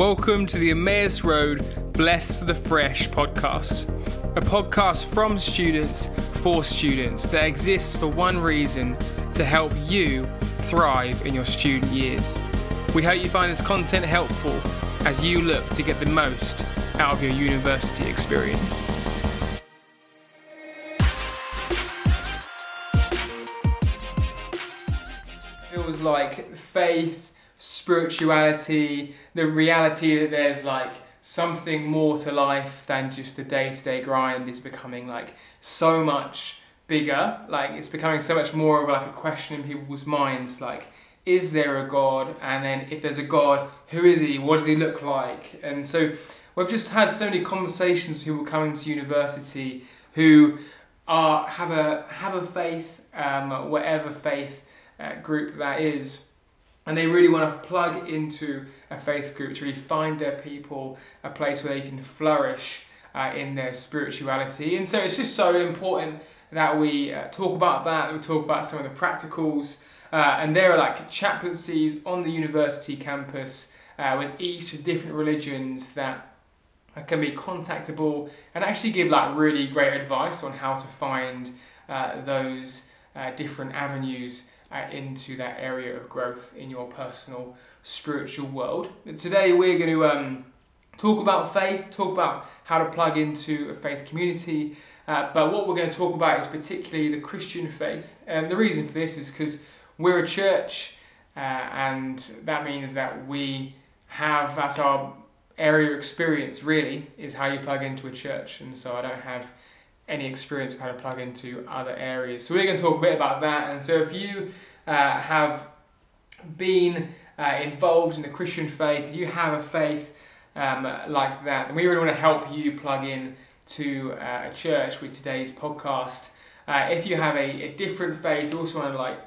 Welcome to the Emmaus Road Blessed Afresh podcast, a podcast from students for students that exists for one reason to help you thrive in your student years. We hope you find this content helpful as you look to get the most out of your university experience. Feels like faith, spirituality, the reality that there's like something more to life than just the day to day grind is becoming like so much bigger. Like it's becoming so much more of like a question in people's minds. Like, is there a God? And then if there's a God, who is he? What does he look like? And so we've just had so many conversations with people coming to university who are have a have a faith, um, whatever faith uh, group that is, and they really want to plug into a faith group to really find their people, a place where they can flourish uh, in their spirituality. And so it's just so important that we uh, talk about that, that we talk about some of the practicals. Uh, and there are like chaplaincies on the university campus uh, with each of different religions that can be contactable and actually give like really great advice on how to find uh, those uh, different avenues uh, into that area of growth in your personal spiritual world. And today we're going to um, talk about faith, talk about how to plug into a faith community. Uh, but what we're going to talk about is particularly the Christian faith. And the reason for this is because we're a church, uh, and that means that we have, that's our area of experience really, is how you plug into a church. And so I don't have any experience of how to plug into other areas. So we're going to talk a bit about that. And so if you uh, have been uh, involved in the Christian faith, you have a faith um, like that, then we really want to help you plug in to uh, a church with today's podcast. Uh, if you have a, a different faith, also want to like,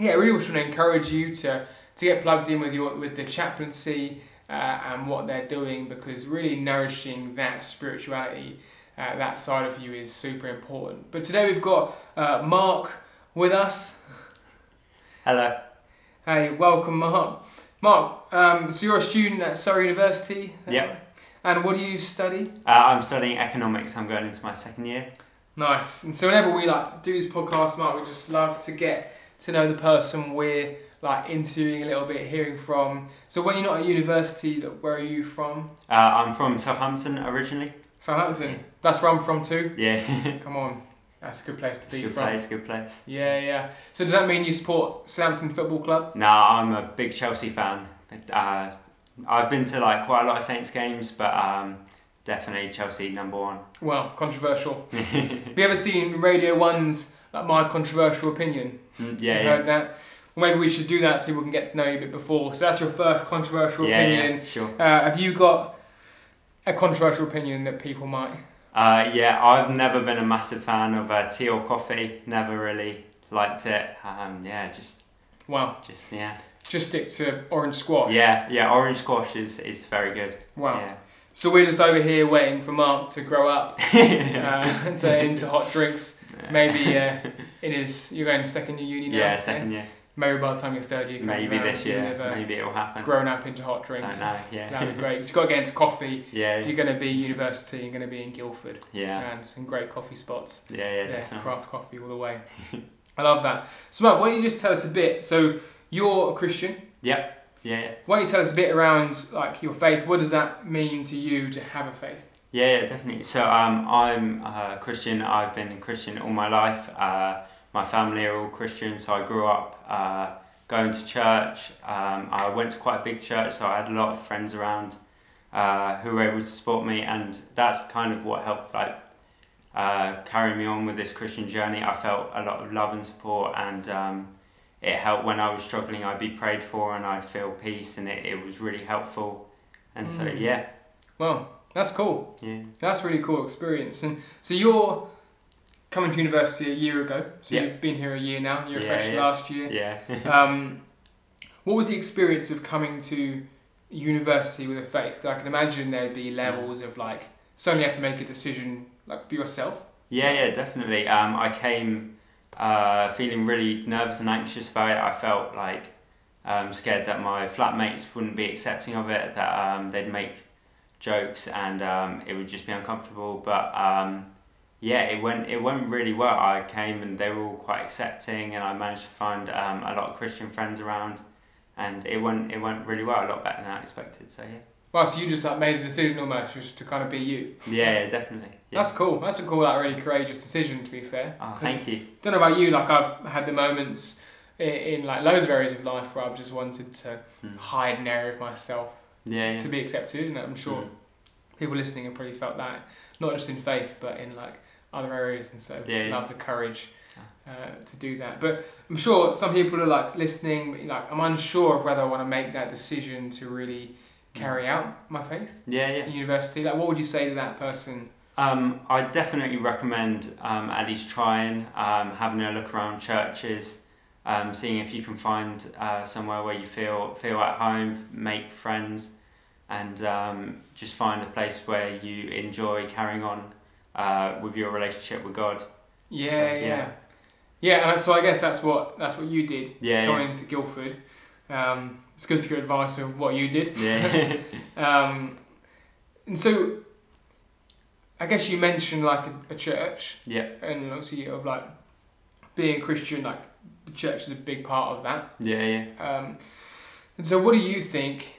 yeah, really also want to encourage you to to get plugged in with your with the chaplaincy uh, and what they're doing because really nourishing that spirituality, uh, that side of you is super important. But today we've got uh, Mark with us. Hello. Hey, welcome, Mark. Mark, um, so you're a student at Surrey University. uh, Yep. And what do you study? Uh, I'm studying economics. I'm going into my second year. Nice. And so whenever we like do this podcast, Mark, we just love to get to know the person we're like interviewing a little bit, hearing from. So when you're not at university, where are you from? Uh, I'm from Southampton originally. Southampton. That's where I'm from too. Yeah. Come on, that's a good place to it's be good from. place, good place. Yeah, yeah. So does that mean you support Southampton Football Club? No, I'm a big Chelsea fan. Uh, I've been to like quite a lot of Saints games, but um, definitely Chelsea number one. Well, controversial. Have you ever seen Radio One's like my controversial opinion? Mm, You yeah, heard that? Well, maybe we should do that so people can get to know you a bit before. So that's your first controversial yeah. Yeah, opinion. yeah, sure. Uh, have you got a controversial opinion that people might? Uh, yeah, I've never been a massive fan of uh, tea or coffee. Never really liked it. Um, yeah, just, Wow, just yeah. just stick to orange squash. Yeah, yeah. Orange squash is, is very good. Wow. Yeah. So we're just over here waiting for Mark to grow up uh, to into hot drinks. Maybe uh, in his you're going to second year uni now. Yeah, second year. Maybe by the time your third year comes Maybe around, this year. Maybe it'll happen. grown up into hot drinks. know. Yeah. That'd be great. You've got to get into coffee. Yeah. If you're going to be university, you're going to be in Guildford. Yeah. And some great coffee spots. Yeah. Yeah. Yeah, Definitely. craft coffee all the way. I love that. So, Mark, why don't you just tell us a bit? So, you're a Christian. Yeah. Yeah. Why don't you tell us a bit around like your faith? What does that mean to you to have a faith? Yeah. Yeah. Definitely. So um, I'm a Christian. I've been a Christian all my life. Uh, my family are all Christian, so I grew up uh, going to church. Um, I went to quite a big church, so I had a lot of friends around uh, who were able to support me, and that's kind of what helped like uh, carry me on with this Christian journey. I felt a lot of love and support, and um, it helped when I was struggling. I'd be prayed for, and I'd feel peace, and it, it was really helpful. And so Mm. yeah, Well, that's cool. yeah, That's a really cool experience. And so you're coming to university a year ago. So Yeah. you've been here a year now. You're a Yeah, freshman yeah. last year. yeah. Um, what was the experience of coming to university with a faith? I can imagine there'd be levels of like suddenly you have to make a decision like for yourself. Yeah, yeah, definitely. Um, I came uh, feeling really nervous and anxious about it. I felt like um, scared that my flatmates wouldn't be accepting of it, that um, they'd make jokes and um, it would just be uncomfortable. But um, yeah, it went it went really well. I came and they were all quite accepting, and I managed to find um, a lot of Christian friends around, and it went it went really well, a lot better than I expected. So yeah, Well, so you just like made a decision almost just to kind of be you. yeah, yeah definitely. Yeah. That's cool. That's a cool, like really courageous decision. To be fair. Oh, thank you. Don't know about you. Like I've had the moments in, in like loads of areas of life where I've just wanted to Mm. hide an area of myself Yeah, yeah. to be accepted, and I'm sure Mm. people listening have probably felt that, not just in faith, but in like other areas, and so Yeah, yeah. love the courage uh, to do that. But I'm sure some people are like listening, like I'm unsure of whether I want to make that decision to really carry out my faith Yeah, yeah. in university. Like, what would you say to that person? Um, I definitely recommend um, at least trying, um, having a look around churches, um, seeing if you can find uh, somewhere where you feel feel at home, make friends, and um, just find a place where you enjoy carrying on uh, with your relationship with God. Yeah, So, yeah, yeah. yeah. And so I guess that's what that's what you did Yeah, coming to Guildford. Um, it's good to get advice of what you did. yeah, Um, and so, I guess you mentioned like a, a church, yeah, and obviously of like being a Christian, like the church is a big part of that. yeah, yeah. Um, and so, what do you think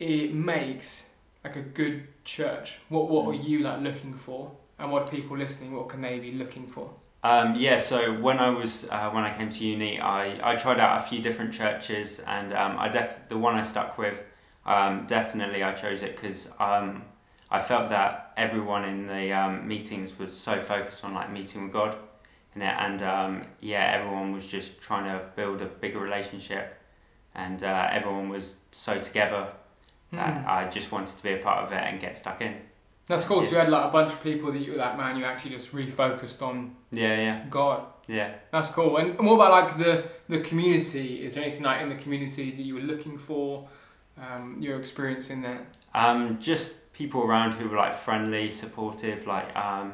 it makes like a good church? What what are you like looking for, and what are people listening? What can they be looking for? Um, yeah, so when I was uh, when I came to uni, I, I tried out a few different churches, and um, I def the one I stuck with, um, definitely I chose it because um, I felt that everyone in the um, meetings was so focused on like meeting with God, and um, yeah, everyone was just trying to build a bigger relationship, and uh, everyone was so together that Hmm. I just wanted to be a part of it and get stuck in. That's cool. So you had like a bunch of people that you were like, man, you actually just really focused on Yeah, yeah, God. yeah. That's cool. And, and what about like the the community? Is there anything like in the community that you were looking for? Um, your experience in that? Um, just people around who were like friendly, supportive, like um,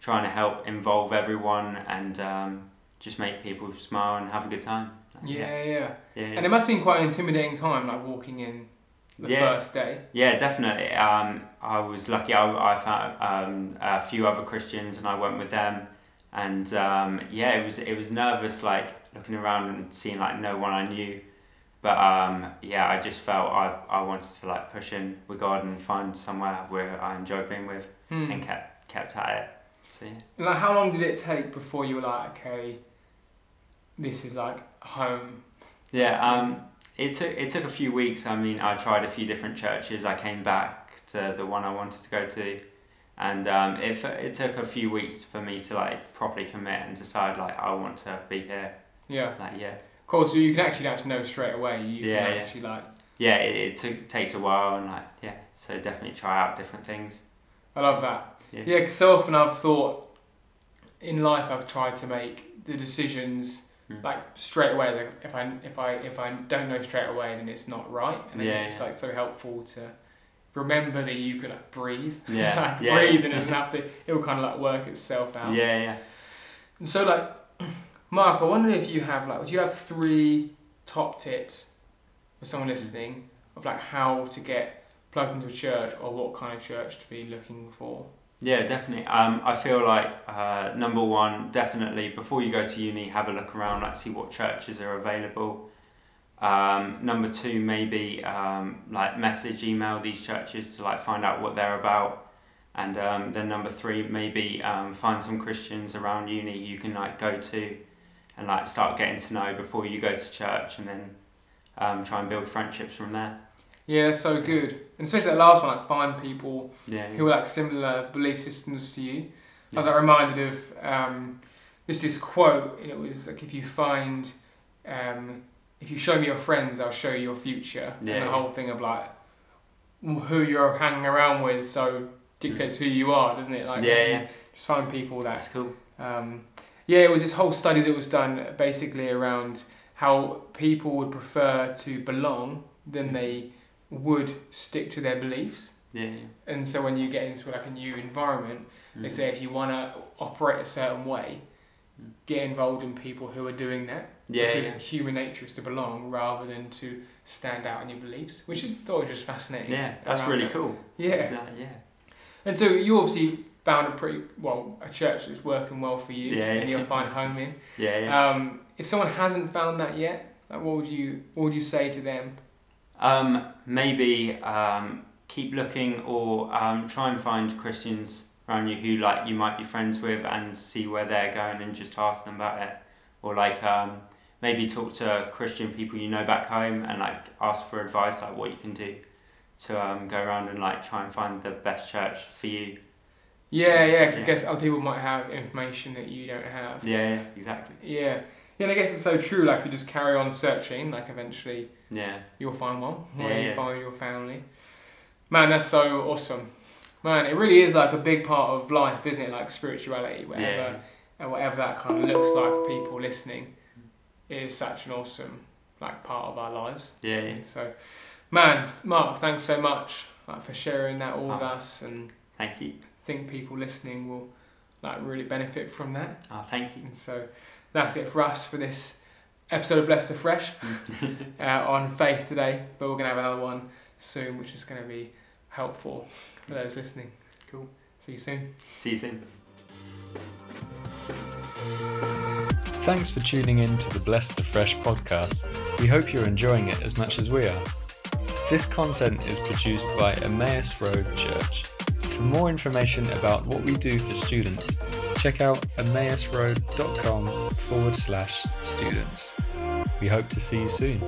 trying to help involve everyone and um, just make people smile and have a good time. Yeah, yeah. yeah, And yeah. it must have been quite an intimidating time, like walking in the Yeah. first day. Yeah, definitely. Um, I was lucky. I, I found um, a few other Christians and I went with them, and um, yeah, it was it was nervous, like looking around and seeing like no one I knew. But um, yeah, I just felt I, I wanted to like push in with God and find somewhere where I enjoyed being with Hmm. and kept kept at it. So yeah. And, Like, how long did it take before you were like, okay, this is like home? Yeah, um, it took it took a few weeks. I mean, I tried a few different churches. I came back to the one I wanted to go to, and um, it it took a few weeks for me to like properly commit and decide like I want to be here. Yeah. Like yeah, Cool. So you can actually to know straight away. You Yeah, can yeah. actually like. yeah. It, it took takes a while and like yeah. So definitely try out different things. I love that. Yeah. because so often I've thought in life I've tried to make the decisions Mm. like straight away. Like if I if I if I don't know straight away, then it's not right. And then Yeah, it's just like so helpful to remember that you can like breathe. Yeah, like yeah. breathe and it doesn't have to. It will kind of like work itself out. Yeah, yeah. And so like, Mark, I wonder if you have like, do you have three top tips for someone listening of like how to get plugged into a church or what kind of church to be looking for? Yeah, definitely. Um, I feel like uh, number one, definitely before you go to uni, have a look around, like see what churches are available. Um, number two, maybe um, like message, email these churches to like find out what they're about. And um, then number three, maybe um, find some Christians around uni you can like go to, and like start getting to know before you go to church, and then um, try and build friendships from there. Yeah, so good. And especially that last one, like find people Yeah. who are like similar belief systems to you. I was like reminded of um, just this quote, and it was like if you find, um, if you show me your friends, I'll show you your future. Yeah, and the whole thing of like who you're hanging around with, so dictates who you are, doesn't it? Like Yeah, yeah. just find people that That's cool. um, yeah, it was this whole study that was done basically around how people would prefer to belong than they would stick to their beliefs. Yeah, yeah. And so when you get into like a new environment, they Mm. say if you want to operate a certain way, Mm. get involved in people who are doing that. Yeah, because yeah. human nature is to belong rather than to stand out in your beliefs, which is thought was just fascinating. Yeah, that's really that. cool. Yeah. Uh, yeah. And so you obviously found a pretty well a church that's working well for you, Yeah, and you'll find home in. Yeah, yeah. Um, if someone hasn't found that yet, like what would you what would you say to them? Um, maybe um, keep looking or um, try and find Christians around you who like you might be friends with and see where they're going and just ask them about it. Or like um, maybe talk to Christian people you know back home and like ask for advice like what you can do to um, go around and like try and find the best church for you. Yeah, yeah. 'cause I Yeah. guess other people might have information that you don't have. Yeah, yeah, exactly. Yeah. Yeah, and I guess it's so true. Like you just carry on searching. Like eventually Yeah, you'll find one. Yeah, you yeah. find your family. Man, that's so awesome. Man, it really is like a big part of life, isn't it? Like spirituality, whatever, and whatever that kind of looks like for people listening, is such an awesome like part of our lives. yeah. So, man, Mark, thanks so much like, for sharing that all with Oh. us, and Thank you. think people listening will like really benefit from that. Oh, thank you. And so, that's it for us for this episode of Blessed Afresh uh, on faith today. But we're gonna have another one soon, which is gonna be helpful for those listening. Cool. See you soon. See you soon. Thanks for tuning in to the Blessed Afresh podcast. We hope you're enjoying it as much as we are. This content is produced by Emmaus Road Church. For more information about what we do for students, check out emmausroad.com forward slash students. We hope to see you soon.